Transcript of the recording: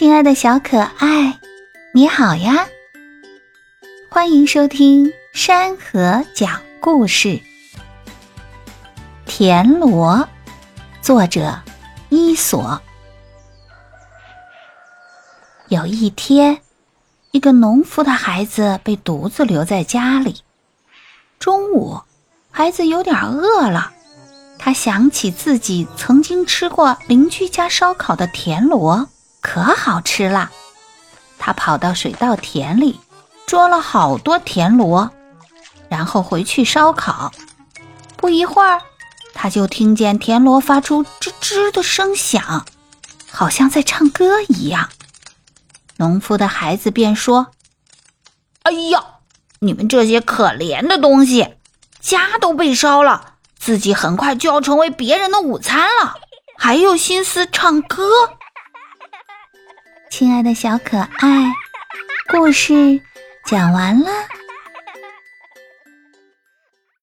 亲爱的小可爱，你好呀！欢迎收听山河讲故事。田螺，作者伊索。有一天，一个农夫的孩子被独自留在家里。中午，孩子有点饿了，他想起自己曾经吃过邻居家烧烤的田螺。可好吃了，他跑到水稻田里捉了好多田螺，然后回去烧烤。不一会儿，他就听见田螺发出吱吱的声响，好像在唱歌一样。农夫的孩子便说：“哎呀，你们这些可怜的东西，家都被烧了，自己很快就要成为别人的午餐了，还有心思唱歌。”亲爱的小可爱，故事讲完了。